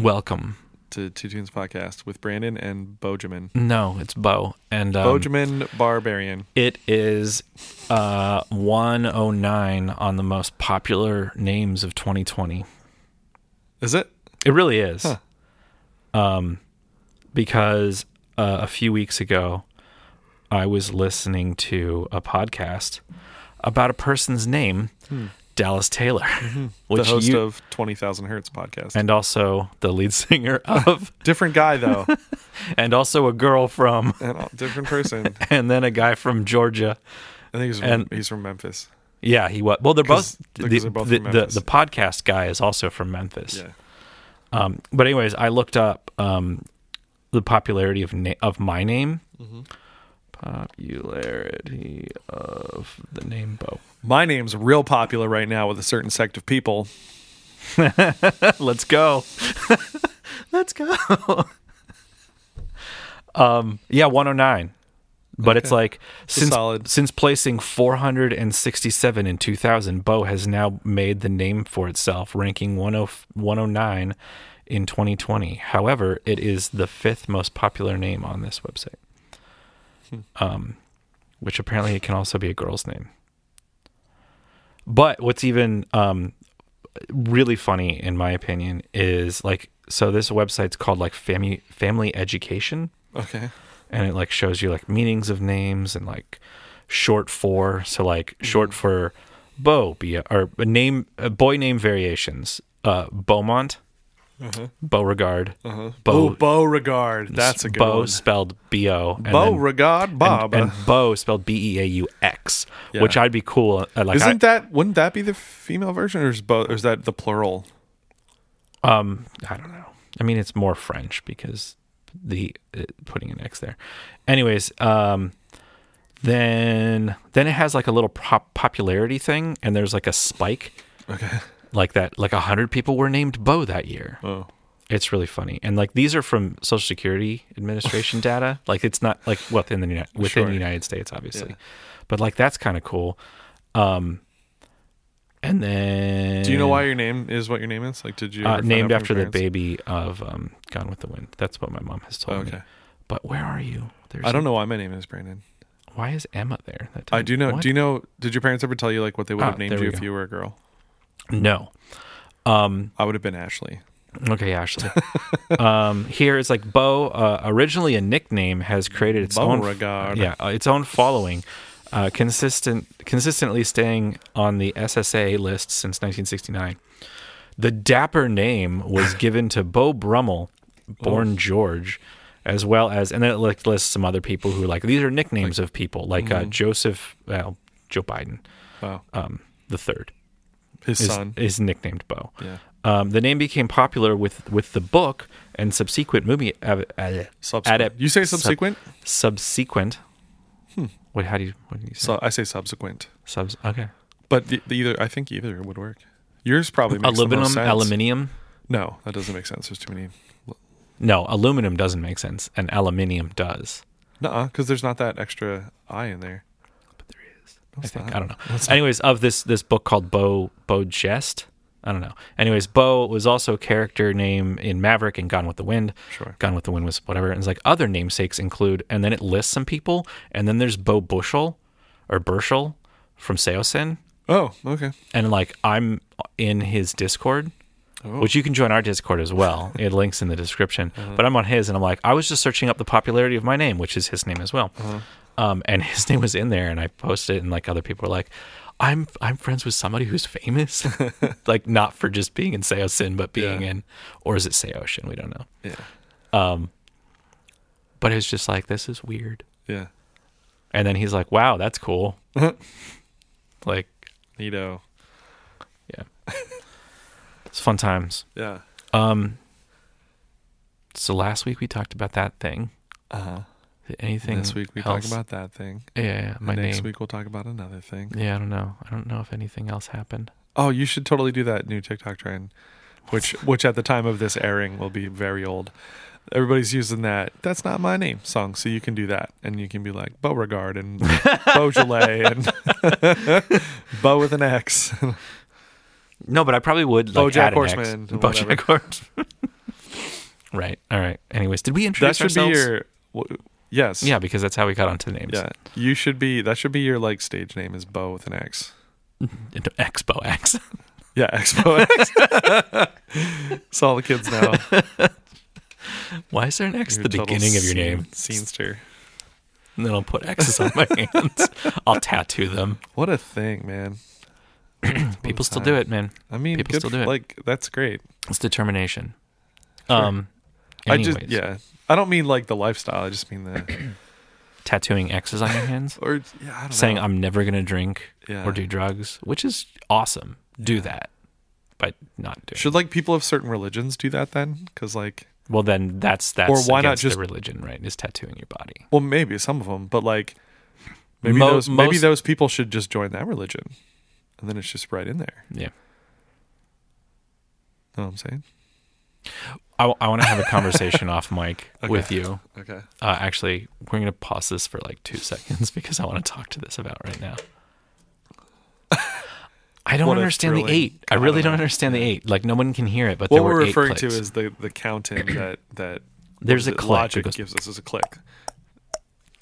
Welcome. to Two Tunes Podcast with Brandon and Bojamin. No, it's Bo. And um, Bojamin Barbarian. it is uh, 109 on the most popular names of 2020. Is it? It really is. Huh. Um, because uh, a few weeks ago, I was listening to a podcast about a person's name, Dallas Taylor, The which host you, of 20,000 Hertz podcast. and also the lead singer of, different guy, though. and also a girl from, and a different person. and then a guy from Georgia. I think he's from, And- he's from Memphis. Yeah, he was. Well, they're both. The, they're both the, the, Memphis. the podcast guy is also from Memphis. Yeah. Um, but anyways, I looked up um, the popularity of na- of my name. Mm-hmm. Popularity of the name Bo. My name's real popular right now with a certain sect of people. Let's go. Let's go. um, yeah, 109. But it's like a since solid- since placing 467 in 2000, Bo has now made the name for itself, ranking 10 109 in 2020. However, it is the fifth most popular name on this website. Um, which apparently it can also be a girl's name. But what's even um, really funny, in my opinion, is like so. This website's called like family family education, Okay. and it like shows you like meanings of names and like short for. So like short for Bo, be or a name uh, boy name variations. Uh, Beaumont, Beauregard, Uh-huh. Bo, oh, Beauregard. That's a good Bo one. spelled B O, and then- Beauregard Bob. and, and Bo spelled B E A U X, Yeah. which I'd be cool. uh, Like Isn't that wouldn't that be the female version, or is, Bo, or is that the plural? Um, I don't know. I mean, it's more French because the uh, putting an X there. Anyways, um, then then it has like a little pop- popularity thing, and there's like a spike, Okay. Like that. Like a hundred people were named Bo that year. Oh. It's really funny, and like these are from Social Security Administration data. Like it's not like within the within Sure. the United States, obviously, Yeah. but like that's kind of cool. Um, and then Do you know why your name is what your name is? Like, did you uh, named after the baby of um, Gone with the Wind? That's what my mom has told Oh, me. okay. But where are you? There's I don't know why my name is Brandon. Why is Emma there? That I do know. What? Do you know? Did your parents ever tell you like what they would Ah, have named you if go. you were a girl? No. Um, I would have been Ashley. Okay, Ashley. um, here it's like Bo, uh, originally a nickname, has created its own Beauregard. yeah, uh, its own following, uh, consistent consistently staying on the SSA list since 1969. The dapper name was given to Beau Brummell, born George, as well as, and then it like lists some other people who like these are nicknames of people like uh, Joseph, well, Joe Biden, Wow. um, the third His is, son. is nicknamed Bo. Yeah. Um, the name became popular with with the book and subsequent movie uh, uh, Subsequent. adap- you say sub- subsequent? subsequent. Wait, how do you what do you say? so I say subsequent. Subs. Okay. But the, the either I think either would work. Yours probably makes Aluminum, aluminium. No, that doesn't make sense. There's too many. No, aluminum doesn't make sense, and aluminium does. Nuh-uh, because there's not that extra I in there. But there is. No, I think not. I don't know. Not. Anyways, of this this book called Bo Beau Geste. I don't know. Anyways, Bo was also a character name in Maverick and Gone with the Wind. Sure. Gone with the Wind was whatever. And it's like other namesakes include, and then it lists some people, and then there's Bo Bushel or Burschel from Saosin. Oh, okay. And like I'm in his Discord, Oh. which you can join our Discord as well. it links in the description. Uh-huh. But I'm on his, and I'm like, I was just searching up the popularity of my name, which is his name as well. Uh-huh. Um, and his name was in there, and I posted it, and like other people were like, I'm I'm friends with somebody who's famous, like not for just being in Saosin, but being Yeah. in, or is it Seoshin? We don't know. Yeah. Um, but it's just like this is weird. Yeah. And then he's like, "Wow, that's cool." like, Neato. Yeah. It's fun times. Yeah. Um, so last week we talked about that thing. Uh huh. Anything This week we else? talk about that thing. yeah, yeah, my Next name. week we'll talk about another thing. Yeah, I don't know. I don't know if anything else happened. Oh, you should totally do that new TikTok trend, which which at the time of this airing will be very old. Everybody's using that. That's not my name song, so you can do that, and you can be like Beauregard and Beaujolais and Bo with an X. No, but I probably would like BoJack add an X. Horseman, BoJack Horseman. Right. All right. Anyways, did we introduce That should be ourselves? your. Yes. Yeah, because that's how we got onto the names. Yeah. You should be. That should be your like stage name is Bo with an X. Expo X. Yeah, Expo X. so all the kids now. Why is there an X at the beginning of your name? Scenester. And then I'll put X's on my hands. I'll tattoo them. What a thing, man. People still do it, man. I mean, People good still do it. Like that's great. It's determination. Sure. Um, I just yeah. I don't mean like the lifestyle. I just mean the tattooing X's on your hands, or yeah. I don't saying know. I'm never gonna drink yeah. or do drugs, which is awesome. Do that, but not do. Should like people of certain religions do that then? Because like, Well, then that's that's Or why not just- the religion, right? Is tattooing your body. well, maybe some of them, but like, maybe Mo- those maybe most- those people should just join that religion, and then it's just right in there. Yeah. Know what I'm saying? I, want to have a conversation off mic Okay. with you. Okay. Uh, actually, we're going to pause this for like two seconds because I want to talk to this about right now. I don't What understand the eight. I I really don't understand the eight. Like no one can hear it, but What there were referring to is the the counting that that There's a click. Logic goes- gives us as a click,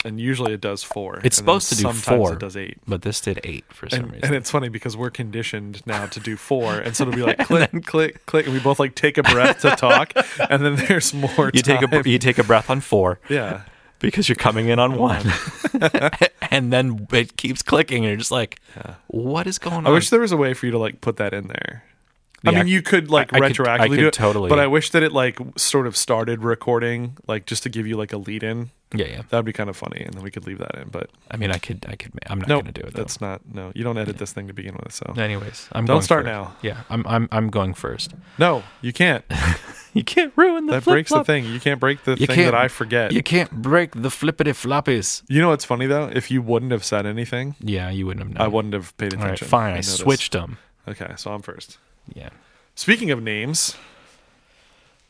and usually it does four. It's supposed to do sometimes four. It does eight. but this did eight for some And, reason. and it's funny because we're conditioned now to do four, and so it'll be like click, click, click, and we both like take a breath to talk, and then there's more. you take a time. you take a breath on four yeah, because you're coming in on one, and then it keeps clicking, and you're just like, yeah. "What is going on?" I wish there was a way for you to like put that in there. I mean, you could like I- I could- retroactively I could do it, totally- but I wish that it like sort of started recording, like just to give you like a lead in. yeah, yeah. That'd be kind of funny, and then we could leave that in. But I mean, I could, I could. I'm not no, going to do it. Though. that's not. No, you don't edit this thing to begin with. So Anyways, I'm Don't start first. now. Yeah, I'm, I'm, I'm going first. no, you can't. You can't ruin the that breaks the thing. You can't break the You thing that I forget. You can't break the flippity floppies. You know what's funny though? If you wouldn't have said anything, Yeah, you wouldn't have known. I wouldn't have paid All right, attention. fine. I, noticed. switched them. Okay, so I'm first. Yeah. Speaking of names,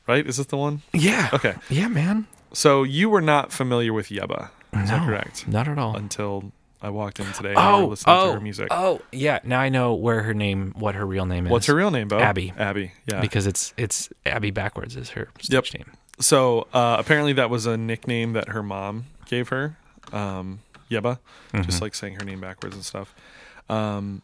right? Is this the one? Yeah. Okay. Yeah, man. So you were not familiar with Yebba, is that correct? Not at all. Until I walked in today and we were oh, oh, to her music. oh, yeah. Now I know where her name, what her real name is. What's her real name, Bo? Abby. Abby. Yeah. Because it's it's Abby backwards is her Yep. stage name. so uh, apparently that was a nickname that her mom gave her, um, Yebba, just Mhm. like saying her name backwards and stuff. Um,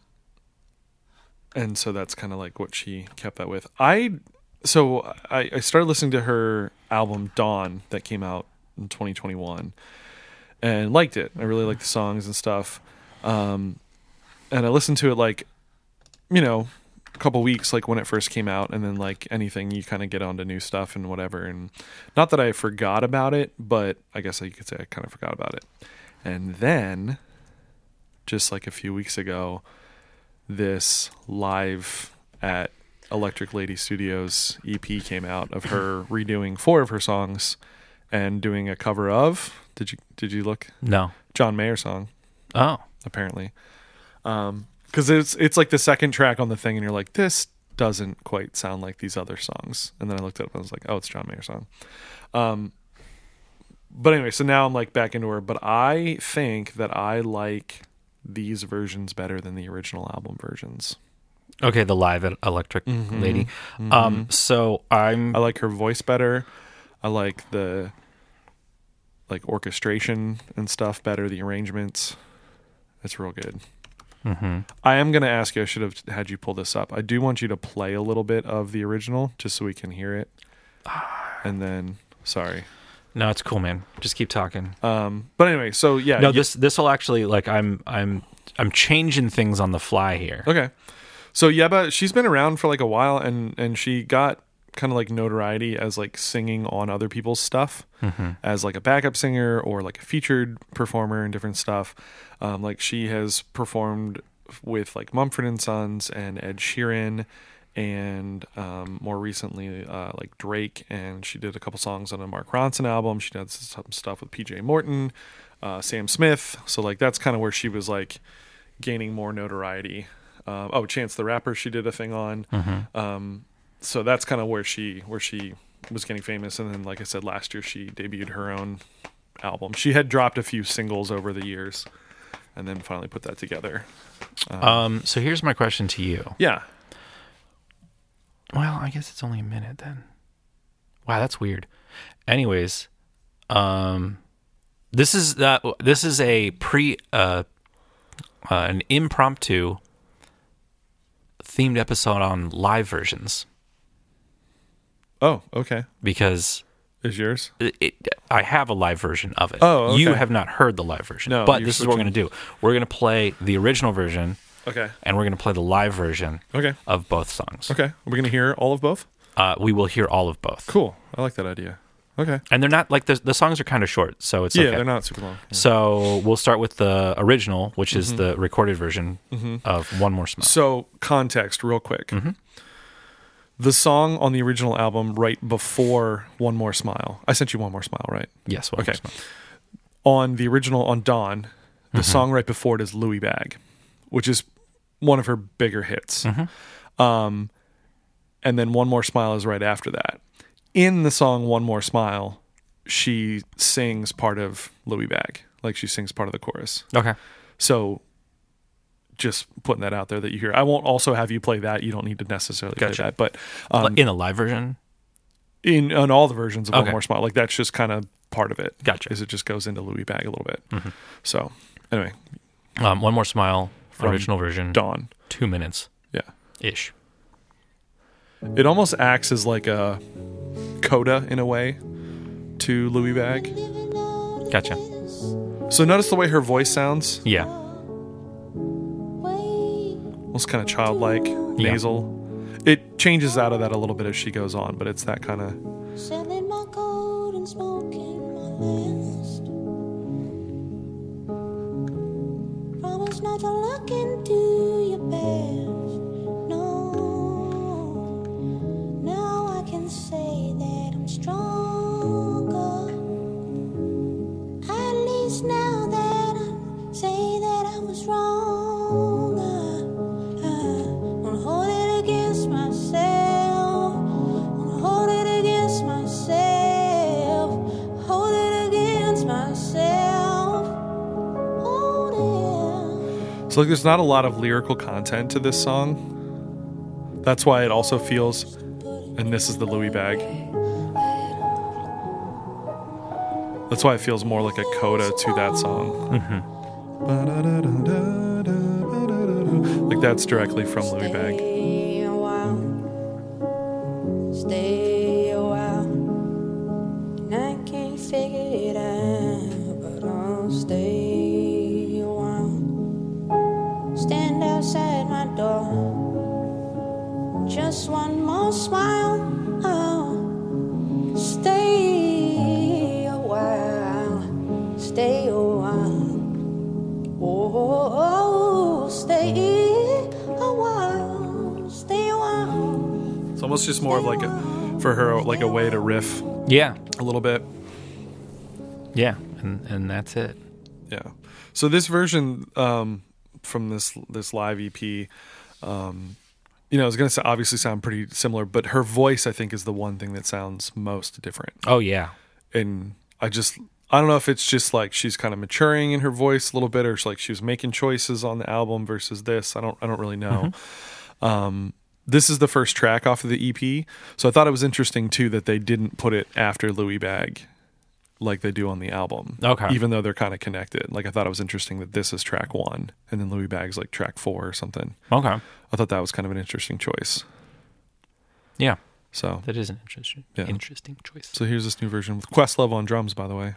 and so that's kind of like what she kept that with. I so I, I started listening to her album Dawn that came out in 2021 and liked it. I really liked the songs and stuff. Um, and I listened to it like, you know, a couple weeks like when it first came out, and then like anything you kind of get onto new stuff and whatever. And not that I forgot about it, but I guess you could say I kind of forgot about it. And then, just like a few weeks ago, this live at Electric Lady Studios EP came out of her redoing four of her songs and doing a cover of. Did you did you look No. John Mayer song? Oh. apparently. Um, because it's it's like the second track on the thing, and you're like, this doesn't quite sound like these other songs. And then I looked it up and I was like, oh, it's John Mayer song. Um, but anyway, so now I'm like back into her, but I think that I like these versions better than the original album versions. Okay, the live Electric Mhm. Lady. Mhm. Um, so I'm I like her voice better. I like the like orchestration and stuff better. The arrangements, it's real good. Mm-hmm. I am going to ask you. I should have had you pull this up. I do want you to play a little bit of the original just so we can hear it. And then, sorry. No, it's cool, man. Just keep talking. Um, but anyway, so yeah. no, you- this this will actually like I'm I'm I'm changing things on the fly here. okay. So Yebba, she's been around for like a while, and and she got kind of like notoriety as like singing on other people's stuff Mhm. as like a backup singer or like a featured performer and different stuff. Um, like she has performed with like Mumford and Sons and Ed Sheeran, and um, more recently uh, like Drake. And she did a couple songs on a Mark Ronson album. She did some stuff with PJ Morton, uh, Sam Smith. So like that's kind of where she was like gaining more notoriety. Um, oh, Chance the Rapper, she did a thing on. Mhm. Um, so that's kind of where she where she was getting famous. And then, like I said, last year she debuted her own album. She had dropped a few singles over the years, and then finally put that together. Um, Um, so here's my question to you. yeah, Well, I guess it's only a minute then. Wow, that's weird. Anyways, um, this is that. This is a pre uh, uh, an impromptu themed episode on live versions Oh, okay. because Is yours? it, it, I have a live version of it. Oh, you have not heard the live version. No, but this is what we're going to do. We're going to play the original version, Okay. and we're going to play the live version Okay. of both songs. Okay. We're gonna hear all of both. Uh, we will hear all of both, Cool. I like that idea. Okay. and they're not like the the songs are kind of short, so it's yeah, okay. they're not super long. So we'll start with the original, which is Mm-hmm. the recorded version of One More Smile. So, context, real quick. The song on the original album, right before "One More Smile," I sent you "One More Smile," right? Yes. One Okay. On the original, on Dawn, the song right before it is "Louie Bag," which is one of her bigger hits. Um, and then "One More Smile" is right after that. In the song "One More Smile," she sings part of "Louie Bag," like she sings part of the chorus. Okay. So just putting that out there that you hear. I won't also have you play that. You don't need to necessarily Gotcha. play that. But um, In the live version. in on all the versions of Okay. One More Smile, like that's just kind of part of it. Gotcha. Is it just goes into Louie Bag a little bit. Mm-hmm. So anyway, Um, One More Smile, From original version, Dawn. two minutes Yeah. ish. It almost acts as like a coda in a way to Louie Bag. Gotcha. So notice the way her voice sounds. Yeah. Almost kind of childlike, Yeah. nasal. It changes out of that a little bit as she goes on, but it's that kind of not to look into your past. So like there's not a lot of lyrical content to this song. That's why it also feels and this is the Louie bag. That's why it feels more like a coda to that song. Mm-hmm. Like that's directly from Louie Bag. Smile. Oh, stay a while. Stay a while. Oh, stay a while. Stay a while. It's almost just more of like a for her like a way to riff Yeah. a little bit. Yeah. And and that's it. Yeah. So this version um, from this this live EP, um, you know, it's going to obviously sound pretty similar, but her voice, I think, is the one thing that sounds most different. Oh yeah. And I just, I don't know if it's just like she's kind of maturing in her voice a little bit, or it's like she was making choices on the album versus this. I don't, I don't really know. Um, this is the first track off of the EP, so I thought it was interesting too that they didn't put it after Louie Bag like they do on the album. Okay. Even though they're kind of connected. Like I thought it was interesting that this is track one and then Louie Bag's like track four or something. Okay. I thought that was kind of an interesting choice. Yeah. So That is an interesting Yeah. interesting choice. so here's this new version with Questlove on drums, by the way.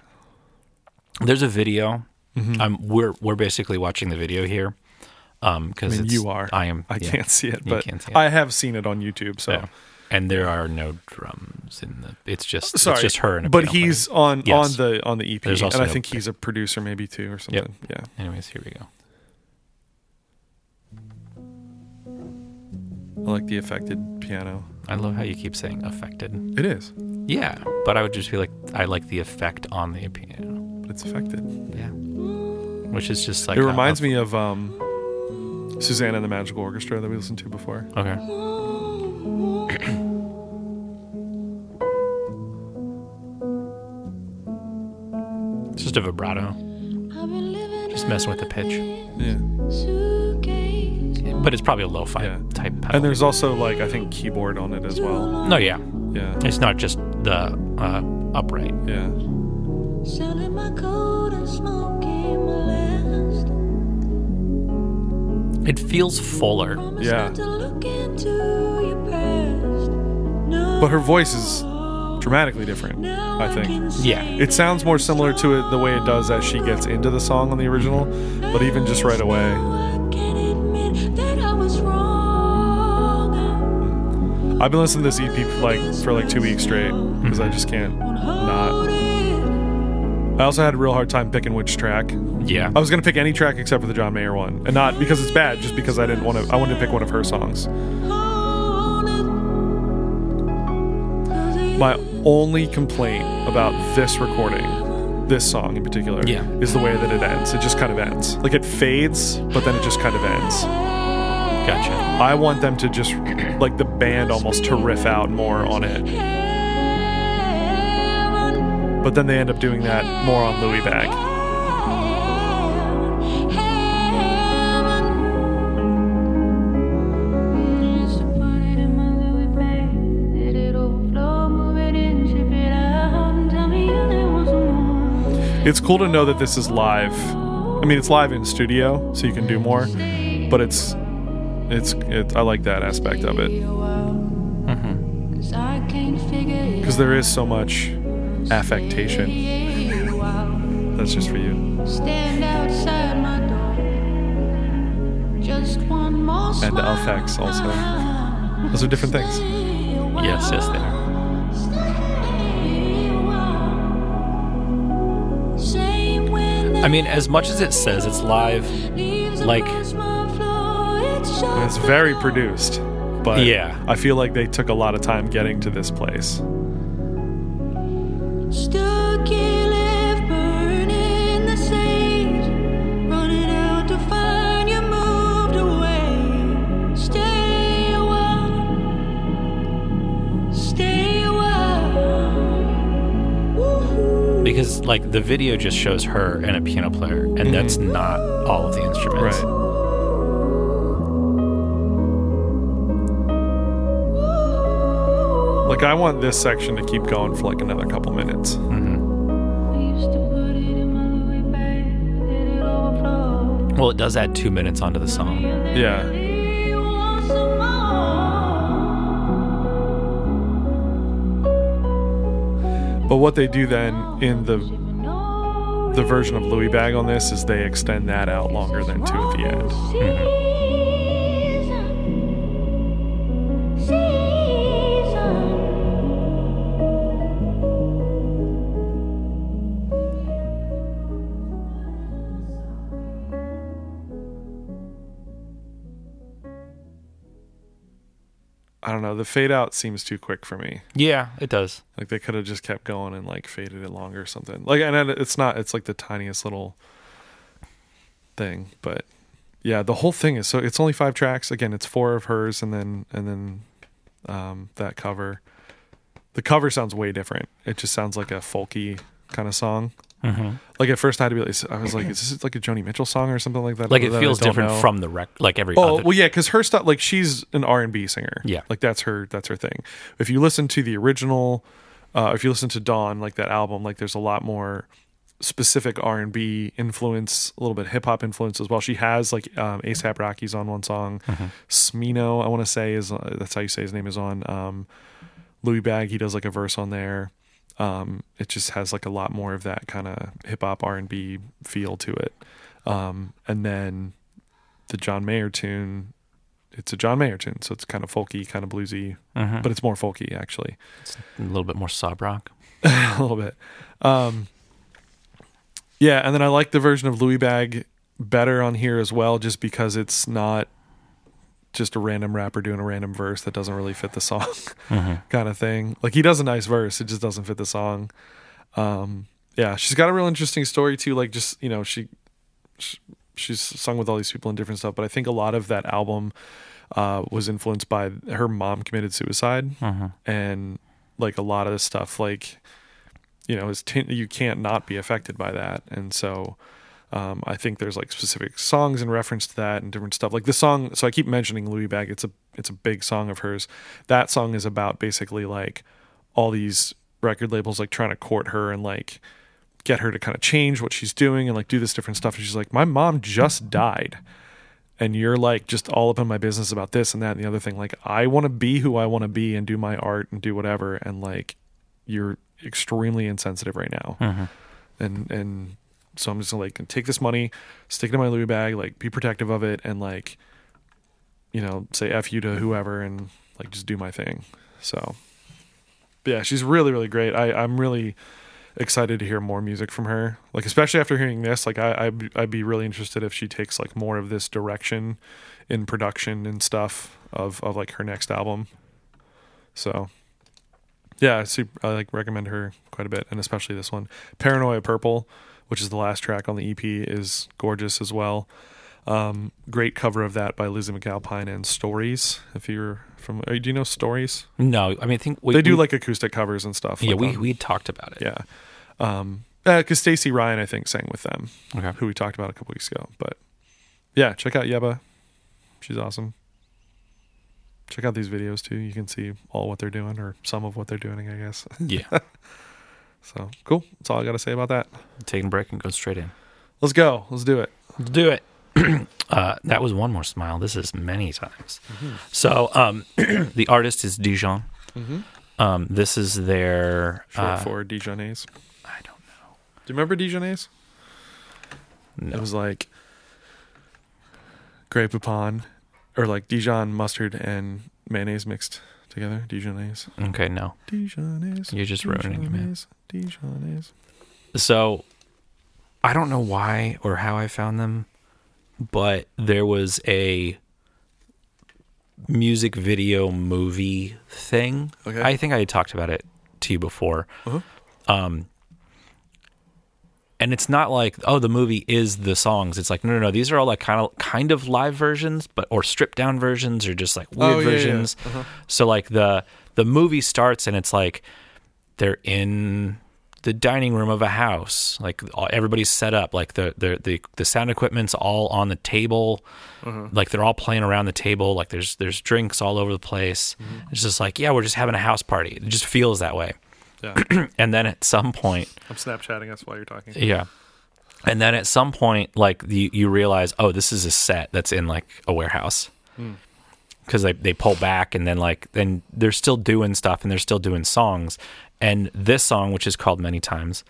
There's a video. Mhm. Um, we're we're basically watching the video here. Um, because I mean, you are. I am. I yeah. can't see it, but see it. I have seen it on YouTube. So Yeah. And there are no drums in the. It's just. sorry, It's just her and a but he's player. on Yes. on the on the EP, and I no- think he's a producer maybe too or something. Yeah. Anyways, here we go. I like the affected piano. I love how you keep saying affected. It is. Yeah, but I would just be like, I like the effect on the piano. But it's affected. Yeah, which is just like it reminds me of um, Susanna and the Magical Orchestra that we listened to before. Okay. Just a vibrato, just messing with the pitch, Yeah. but it's probably a lo-fi Yeah. type. Pedal. And there's also like I think keyboard on it as well. no, yeah, Yeah. it's not just the uh, upright. Yeah. Selling my coat and smoking my last. It feels fuller. Yeah. not to look into your past. No, But her voice is dramatically different, I think. Yeah. It sounds more similar to it the way it does as she gets into the song on the original, but even just right away. I can admit that I was wrong. I've been listening to this EP like for like two weeks straight because I just can't not. I also had a real hard time picking which track. Yeah. I was gonna pick any track except for the John Mayer one, and not because it's bad, just because I didn't want to. I wanted to pick one of her songs. My only complaint about this recording, this song in particular, Yeah. is the way that it ends. It just kind of ends. Like it fades, but then it just kind of ends. Gotcha. I want them to just like the band almost to riff out more on it, but then they end up doing that more on Louie Bag. It's cool to know that this is live. I mean, it's live in studio, so you can do more, but it's it's it, I like that aspect of it Cause I can't figure because there is so much affectation. That's just for you. Stand outside my door. Just one more And the smile. effects also. Those are different things. Yes, yes, they are. I mean, as much as it says it's live, like- it's very produced, but Yeah. I feel like they took a lot of time getting to this place. Like the video just shows her and a piano player, and that's not all of the instruments. Right. Like I want this section to keep going for like another couple minutes. Mm-hmm. I used to put it in my Louie bag, let it overflow. Well, it does add two minutes onto the song. Yeah. You want some more? But what they do then in the the version of Louie Bag on this is they extend that out longer than two at the end. Season. The fade out seems too quick for me. Yeah, it does. Like they could have just kept going and like faded it longer or something. Like and it's not. It's like the tiniest little thing. But yeah, the whole thing is so. It's only five tracks. Again, it's four of hers and then and then um, that cover. The cover sounds way different. It just sounds like a folky kind of song. Mm-hmm. Like at first I had to be like, I was like, is this like a Joni Mitchell song or something like that? Like it that feels different know? from the rec, like every Oh other. well, yeah, because her stuff, like she's an R and B singer. Yeah. like that's her. That's her thing. If you listen to the original, uh, if you listen to Dawn, like that album, like there's a lot more specific R and B influence, a little bit hip hop influence as well. She has like um, ASAP Rocky's on one song. Smino, I want to say is uh, that's how you say his name is on. Um, Louie Bag, he does like a verse on there. Um, it just has like a lot more of that kind of hip hop R and B feel to it. Um, and then the John Mayer tune, it's a John Mayer tune, so it's kind of folky, kind of bluesy, Mhm. but it's more folky actually, It's a little bit more sob rock. a little bit. Um, yeah, and then I like the version of Louie Bag better on here as well, just because it's not just a random rapper doing a random verse that doesn't really fit the song, kind of thing. Like he does a nice verse, it just doesn't fit the song. Um, yeah, she's got a real interesting story too. Like just you know she, sh she's sung with all these people and different stuff, but I think a lot of that album uh, was influenced by her mom committed suicide, and like a lot of the stuff like you know is t- you can't not be affected by that, and so. Um, I think there's like specific songs in reference to that and different stuff. Like the song, so I keep mentioning Louie Bag. It's a it's a big song of hers. That song is about basically like all these record labels like trying to court her and like get her to kind of change what she's doing and like do this different stuff. And she's like, My mom just died. And you're like just all up in my business about this and that and the other thing. Like, I want to be who I want to be and do my art and do whatever. And like, you're extremely insensitive right now. And, and so I'm just like take this money, stick it in my Louie bag, like be protective of it, and like, you know, say F you to whoever and like just do my thing. So, yeah, she's really, really great. I, I'm really excited to hear more music from her. Like, especially after hearing this, like I, I'd, I'd be really interested if she takes like more of this direction in production and stuff of, of like her next album. So, yeah, I, super, I like recommend her quite a bit, and especially this one, Paranoia Purple, which is the last track on the EP, is gorgeous as well. Um, great cover of that by Lizzy McAlpine and Stories. If you're from, uh, do you know Stories? No, I mean, I think we, they do we- like acoustic covers and stuff. yeah, like we we talked about it. yeah. Um, because Stacey Ryan, I think, sang with them, Okay. who we talked about a couple weeks ago. But yeah, check out Yebba. She's awesome. Check out these videos too. You can see all what they're doing, or some of what they're doing, I guess. Yeah. So cool. That's all I got to say about that. Taking a break and go straight in. Let's go. Let's do it. Let's do it. uh, that was one more smile. This is many times. So um, the artist is Dijon. Um, this is their. Short uh, for Dijonnaise. I don't know. Do you remember Dijonnaise? No. It was like Grey Poupon, or like Dijon mustard and mayonnaise mixed together. Okay, no. You're just ruining it, man. So I don't know why or how I found them, but there was a music video movie thing. Okay. I think I had talked about it to you before. Uh-huh. Um, and it's not like oh the movie is the songs. It's like no no no these are all like kind of kind of live versions, but or stripped down versions or just like weird Oh, yeah, yeah. versions. Uh-huh. So like the the movie starts and it's like they're in the dining room of a house. Like all- everybody's set up. Like the the the, the sound equipment's all on the table. Uh-huh. Like they're all playing around the table. Like there's there's drinks all over the place. Mm-hmm. It's just like yeah, we're just having a house party. It just feels that way. Yeah. And then at some point, I'm Snapchatting us while you're talking. yeah. And then at some point, like you, you realize, oh, this is a set that's in like a warehouse. Because they, they pull back and then like then they're still doing stuff and they're still doing songs. And this song, which is called Many Times,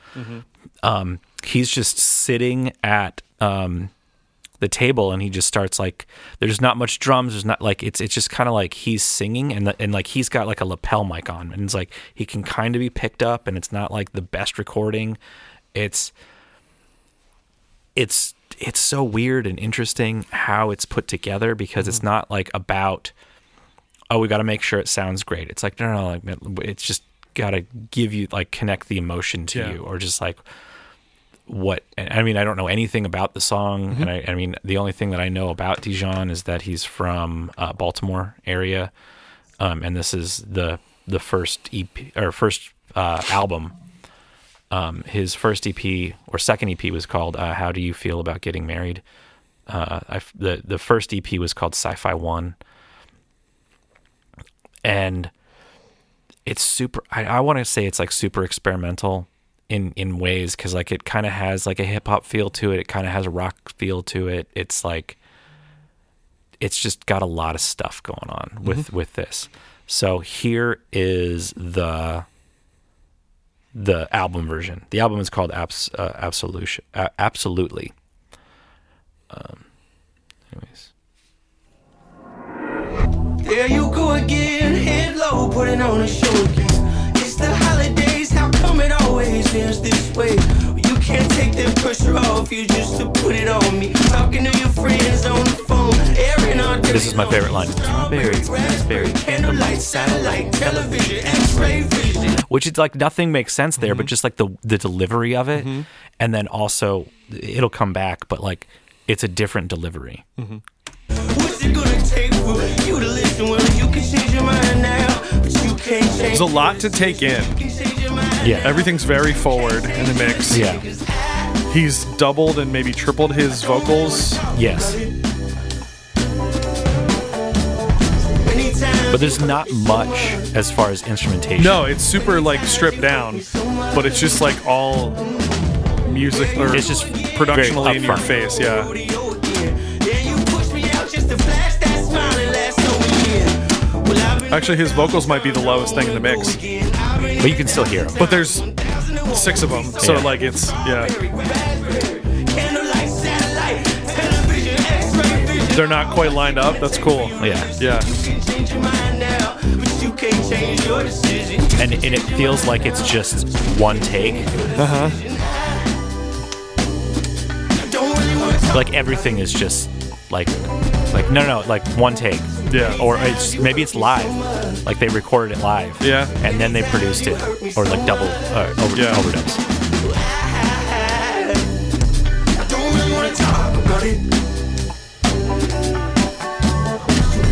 um, he's just sitting at um, the table and he just starts like there's not much drums there's not like it's it's just kind of like he's singing and the, and like he's got like a lapel mic on and it's like he can kind of be picked up and it's not like the best recording. It's it's it's so weird and interesting how it's put together because it's mm-hmm. not like about oh we got to make sure it sounds great. It's like no no, no like it's just got to give you like connect the emotion to Yeah. you or just like what I mean I don't know anything about the song and I, I mean the only thing that I know about Dijon is that he's from uh, Baltimore area um, and this is the the first EP or first uh, album. Um, his first EP or second EP was called uh, How Do You Feel About Getting Married? Uh, I the the first EP was called Sci-Fi One. And it's super I, I want to say it's like super experimental in in ways because like it kind of has like a hip hop feel to it. It kind of has a rock feel to it. It's like it's just got a lot of stuff going on with with this. So here is the the album version. The album is called Abs, uh, Absolution. Uh, absolutely. Um, anyways, There you go again, head low, putting on a show again. It's the holidays, how come it always ends this way? You can't take that pressure off you just to put it on me. Talking to your friends on the phone, airing our This is my favorite line. Strawberry, raspberry, candlelight, satellite, television, X-ray vision. which is like nothing makes sense there, but just like the the delivery of it, Mm-hmm. and then also it'll come back, but like it's a different delivery. What's it gonna take for you to listen? Well, you can change your mind now, but you can't change. There's a lot to take in. Yeah. Everything's very forward in the mix. Yeah. He's doubled and maybe tripled his vocals. Yes. But there's not much as far as instrumentation. No, it's super like stripped down, but it's just like all music or It's just productionally in your face. Yeah. rodeo again. Yeah, you pushed me out just to flash that smile and last over year. Well, I've been Actually, his vocals might be the lowest thing in the mix, again. I've been but you can still hear them. but there's six of them, so Yeah. like it's yeah. candlelight, satellite, television, X-ray vision. They're not quite lined up. That's cool. Yeah. Yeah. You can change your mind now, but you can't change your decision. and, and it feels like it's just one take. Don't really want to Like everything is just like, like no, no, like one take. Yeah. Or it's maybe it's live, like they recorded it live. Yeah. And then they produced it, or like double uh, over, Yeah. overdubs. don't really want to talk about it.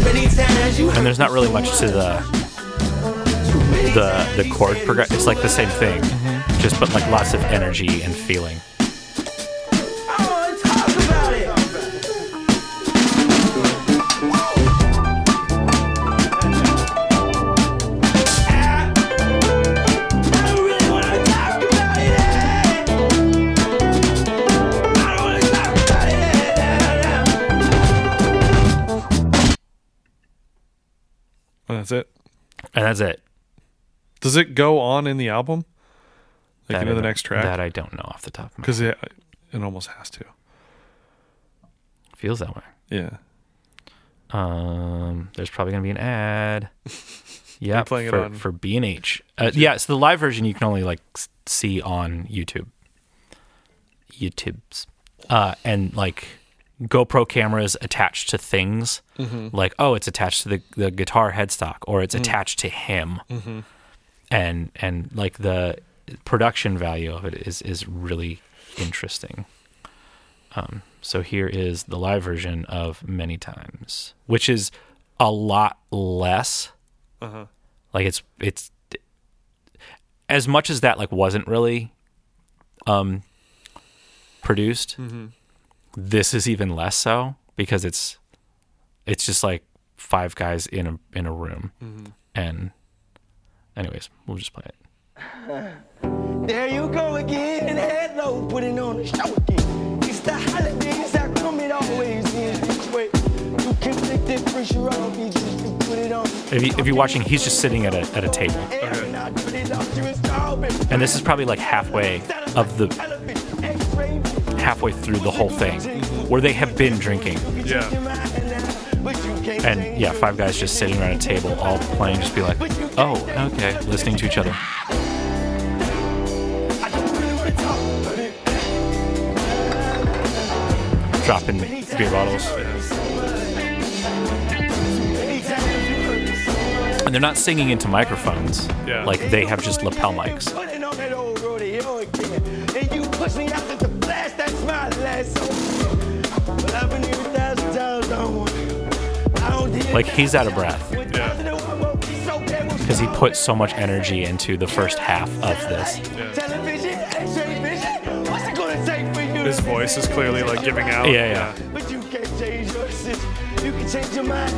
Many times you And there's not really much to the the the chord progress. It's like the same thing, just but like lots of energy and feeling. And that's it. Does it go on in the album? Like That into the next track? That I don't know off the top of my Because it it almost has to. feels that way. Yeah. Um, there's probably gonna be an ad. Yeah, playing it for on- for B and H. Uh, yeah, so the live version you can only like see on YouTube. YouTube's, uh, and like GoPro cameras attached to things. Mm-hmm. Like, oh, it's attached to the the guitar headstock, or it's attached to him, Mm-hmm. and and like the production value of it is is really interesting. Um, so here is the live version of Many Times, which is a lot less. Uh-huh. Like it's it's as much as that like wasn't really um produced. This is even less so because it's it's just like five guys in a in a room, Mm-hmm. and anyways, we'll just play it. There you go again. Hello, putting on the show again. It's the holidays. How come it always ends this way? You can take that pressure off you just to put it on. If, you, if you're watching, he's just sitting at a at a table, And I put it off to install it. and this is probably like halfway of the Television, X-ray, halfway through the whole thing, where they have been drinking, Yeah. and yeah, five guys just sitting around a table, all playing, just be like, oh, okay, listening to each other. Dropping beer bottles. And they're not singing into microphones. Yeah. Like they have just lapel mics. Putting on that old rodeo again. And you push me out just to blast that smile last over. But I've been here a thousand times, I don't want I don't need Like he's out of breath Yeah. because he put so much energy into the first half of this. Television, X-ray vision. What's it gonna take for you? His voice is clearly like giving out. Yeah, yeah. But you can't change your decision. You can change your mind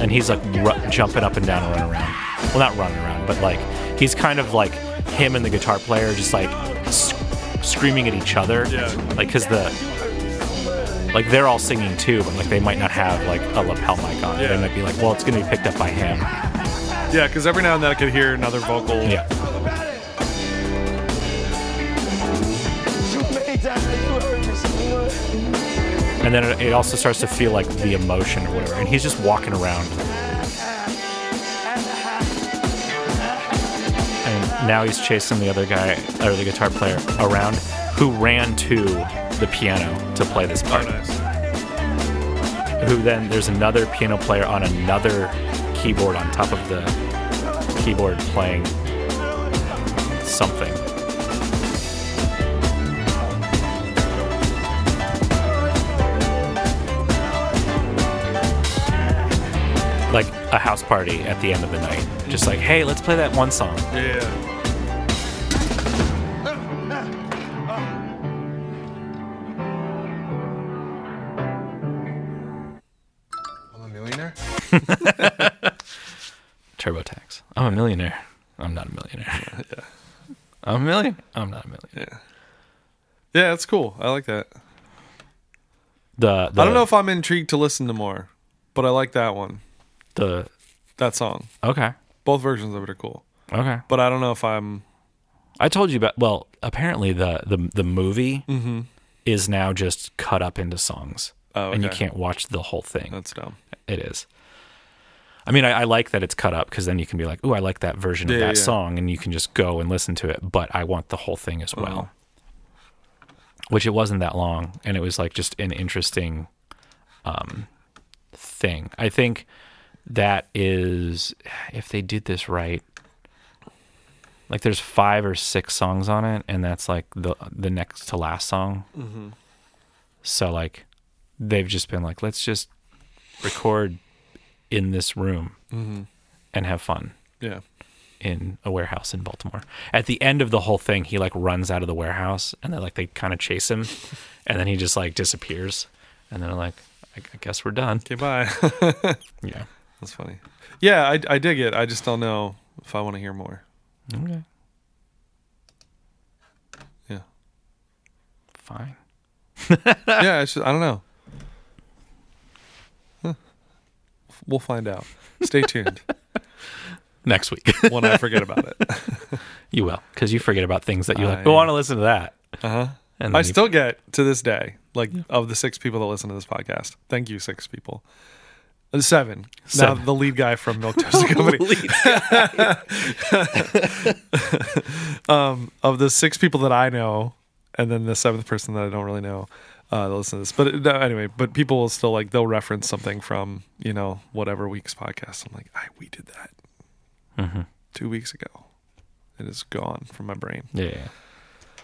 and he's like ru- jumping up and down and running around. Well, not running around, but like he's kind of like him and the guitar player just like s- screaming at each other. Yeah. Like because the like they're all singing too, but like they might not have like a lapel mic on. Yeah. They might be like, well, it's gonna be picked up by him. Yeah, because every now and then I could hear another vocal. Yeah. Too many times you heard me sing. And then it, it also starts to feel like the emotion or whatever. And he's just walking around. Now he's chasing the other guy or the guitar player around who ran to the piano to play this Oh, part. nice. who then there's another piano player on another keyboard on top of the keyboard playing something. Like a house party at the end of the night. Just like, hey, let's play that one song. Yeah. A million. I'm not a million. Yeah, Yeah, that's cool. I like that. The, the I don't know if I'm intrigued to listen to more, but I like that one. the That song. okay Both versions of it are cool. okay. But I don't know if I'm I told you about. Well, apparently the the the movie Mm-hmm. is now just cut up into songs, Oh, and you can't watch the whole thing. that's dumb. It is. I mean, I, I like that it's cut up because then you can be like, "Ooh, I like that version of Yeah, that yeah. song," and you can just go and listen to it. But I want the whole thing as well, Uh-huh. which it wasn't that long, and it was like just an interesting um, thing. I think that is if they did this right. Like there's five or six songs on it, and that's like the the next to last song. Mm-hmm. So like they've just been like, let's just record in this room Mm-hmm. and have fun Yeah. in a warehouse in Baltimore. At the end of the whole thing, he like runs out of the warehouse and then like they kind of chase him and then he just like disappears and then like I, I guess we're done. Okay, bye. Yeah. that's funny. Yeah, I, I dig it. I just don't know if I want to hear more. Okay. Yeah. Fine. yeah, it's just, I don't know. Huh. We'll find out. Stay tuned Next week. when I forget about it. you will cuz you forget about things that you like, I- "Oh, I want to listen to that." Uh huh. And I you- still get to this day, like of the six people that listen to this podcast. Thank you, six people. Uh, Seven. Seven. Now the lead guy from Milk Toast Company. um, of the six people that I know, and then the seventh person that I don't really know, uh, listen to this. But no, anyway, but people will still like they'll reference something from you know whatever week's podcast. I'm like, I we did that Mhm. two weeks ago. It is gone from my brain. Yeah. yeah.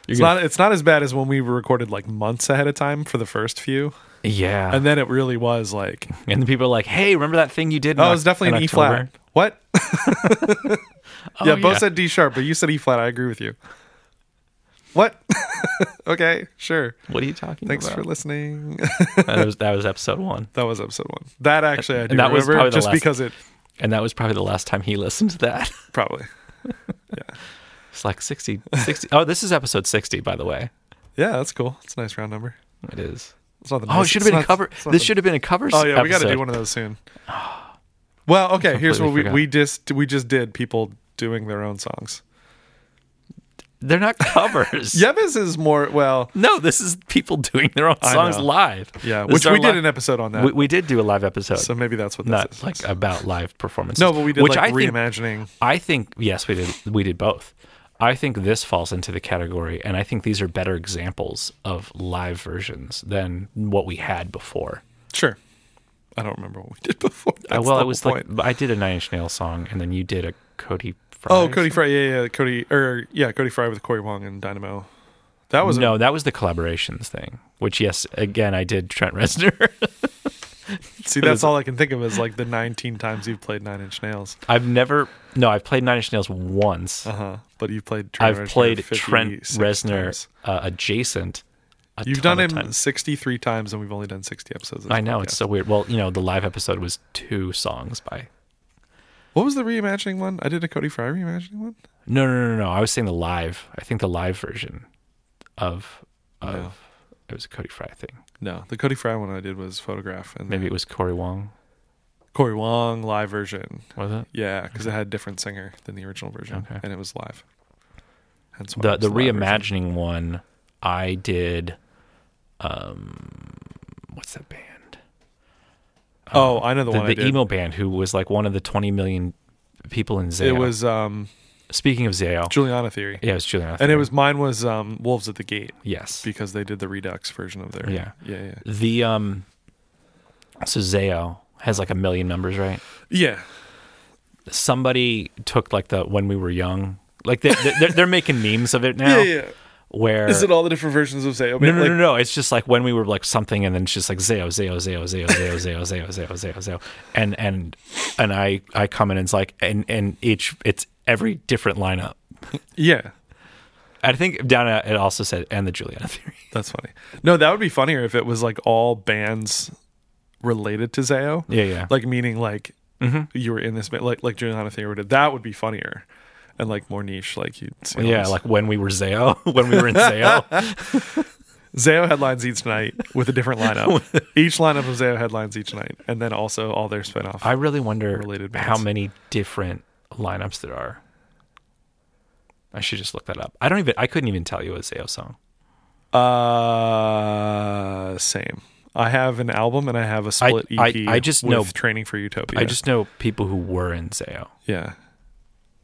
It's not. It's not as bad as when we recorded like months ahead of time for the first few, Yeah. and then it really was like, And the people are like, "Hey, remember that thing you did?" in oh, it was definitely an E flat. What? Oh, yeah, both said D sharp, but you said E flat. I agree with you. What? okay, sure. What are you talking Thanks about? for listening. that was that was episode one, that was episode one. That actually I do And that was remember probably just last- because it and that was probably the last time he listened to that. probably. Yeah. It's like 60, 60. Oh, this is episode sixty, by the way. Yeah, that's cool. It's a nice round number. It is. It's not the Oh, it should have been a cover. This should have been a cover. Oh yeah, we got to do one of those soon. Well, okay. Here's what we we just we just did. People doing their own songs. They're not covers. Yebba's is more well. No, this is people doing their own I songs know. live. Yeah, This which is our we did li- an episode on that. We, we did do a live episode, so maybe that's what this not is. like about live performances. no, but we did which like I think reimagining. I think yes, we did. We did both. I think this falls into the category, and I think these are better examples of live versions than what we had before. Sure. I don't remember what we did before. Uh, That's well, the it was whole like. I did a Nine Inch Nails song, and then you did a Cody. Fry oh, Cody? Fry. Yeah, yeah, Cody or yeah, Cody Fry with Corey Wong and Dynamo. That was a- no, that was the collaborations thing. Which yes, again, I did Trent Reznor. see, that's all I can think of is like the 19 times you've played Nine Inch Nails. I've never. No, I've played Nine Inch Nails once. Uh huh. But you've played. Trent I've Reznor played Trent 56 Reznor uh, adjacent. a You've done him times. 63 times, and we've only done 60 episodes. I know it's so weird. Well, you know, the live episode was two songs by. What was the reimagining one? I did a Cody Fry reimagining one. No, no, no, no. I was saying the live. I think the live version of of No. it was a Cody Fry thing. No, the Cody Fry one I did was Photograph, and Maybe it was Corey Wong. Corey Wong live version. Was it? Yeah, because it had a different singer than the original version, Okay. and it was live. Hence why The the live version. reimagining one, I did. Um, what's that band? Oh, I know the, The, one the emo band who was like one of the twenty million people in Zao. It was um, speaking of Zao. Juliana Theory, Yeah, it was Julian. and it was mine was um, Wolves at the Gate yes. because they did the Redux version of their. Yeah. yeah, yeah, The um, so Zao has like a million members, right? yeah. Somebody took like the when we were young, like they, they're, they're making memes of it now. Yeah, yeah. Where Is it all the different versions of Zao? No, no, Like, no, no. It's just like when we were like something, and then it's just like Zao, Zao, Zao, Zao, Zao, Zao, Zao, Zao, Zao, Zao, and and and I I come in and it's like and and each it's every different lineup. Yeah, I think down it also said and the Juliana theory. that's funny. No, that would be funnier if it was like all bands related to Zao. Yeah, yeah. Like meaning like you were in this like like Juliana Theory did. That would be funnier and like more niche. Like you'd see Yeah, like when we were Zao, when we were in Zao. Zao headlines each night with a different lineup. each lineup of Zao headlines each night, and then also all their spinoff. I really wonder Related how many different lineups there are. I should just look that up. I don't even. I couldn't even tell you a Zao song. Uh, same. I have an album and I have a split I- EP. I just with know- Training for Utopia. I just know people who were in Zao, yeah.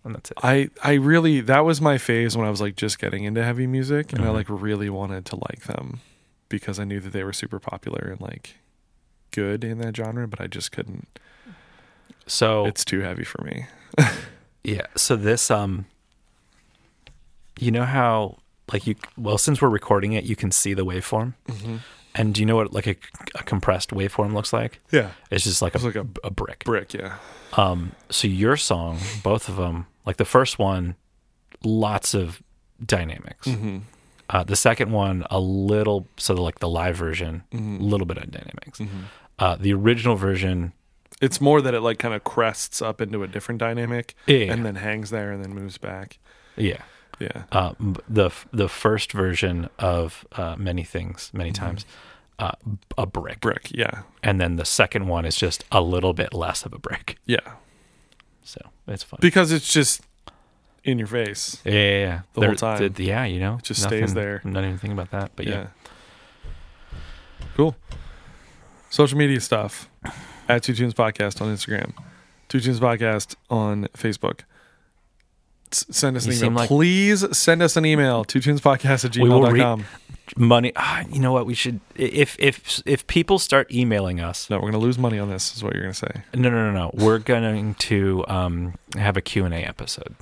And that's it. I I really that was my phase when I was like just getting into heavy music, and I Mhm. like really wanted to like them because I knew that they were super popular and like good in that genre, but I just couldn't. So It's too heavy for me. Yeah. So this um you know how like you well since we're recording it you can see the waveform. Mm-hmm. And do you know what like a, a compressed waveform looks like? Yeah, It's just like a, like a a brick. brick. Yeah, Um so your song, both of them, like the first one lots of dynamics. mm-hmm. Uh the second one a little so like the live version, a Mhm. little bit of dynamics. Mm-hmm. Uh the original version it's more that it like kind of crests up into a different dynamic yeah, and then hangs there and then moves back. yeah. Yeah, uh, the the first version of uh, many things many times uh, a brick brick. Yeah, and then the second one is just a little bit less of a brick yeah, so it's fun because it's just in your face. yeah yeah, yeah. the whole time. the- yeah you know It just stays there. I'm not even thinking about that but yeah, yeah. Cool. Social media stuff at Two Tunes Podcast on Instagram, Two Tunes Podcast on Facebook. Send us an You email. like- Please send us an email, two tunes podcast at We will re- gmail.com. money ah, you know what we should if if if people start emailing us no, we're going to lose money on this, is what you're going to say. no no no no we're going to um have a Q&A episode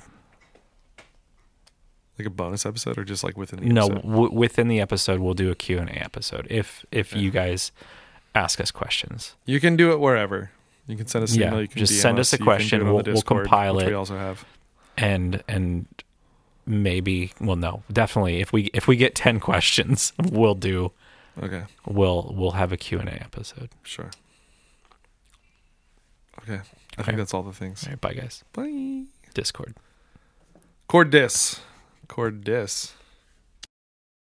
Like a bonus episode or just like within the no episode? w- within the episode we'll do a Q&A episode if if you guys ask us questions You can do it wherever. You can send us an Yeah, email. You can just DM send us a can do question. it on the We'll- we'll compile it. We also have. And and maybe well no definitely if we if we get 10 questions we'll do Okay, we'll we'll have a q&a episode sure. Okay, I Okay. think that's all the things. all right bye guys Bye. discord Chord dis. Chord dis.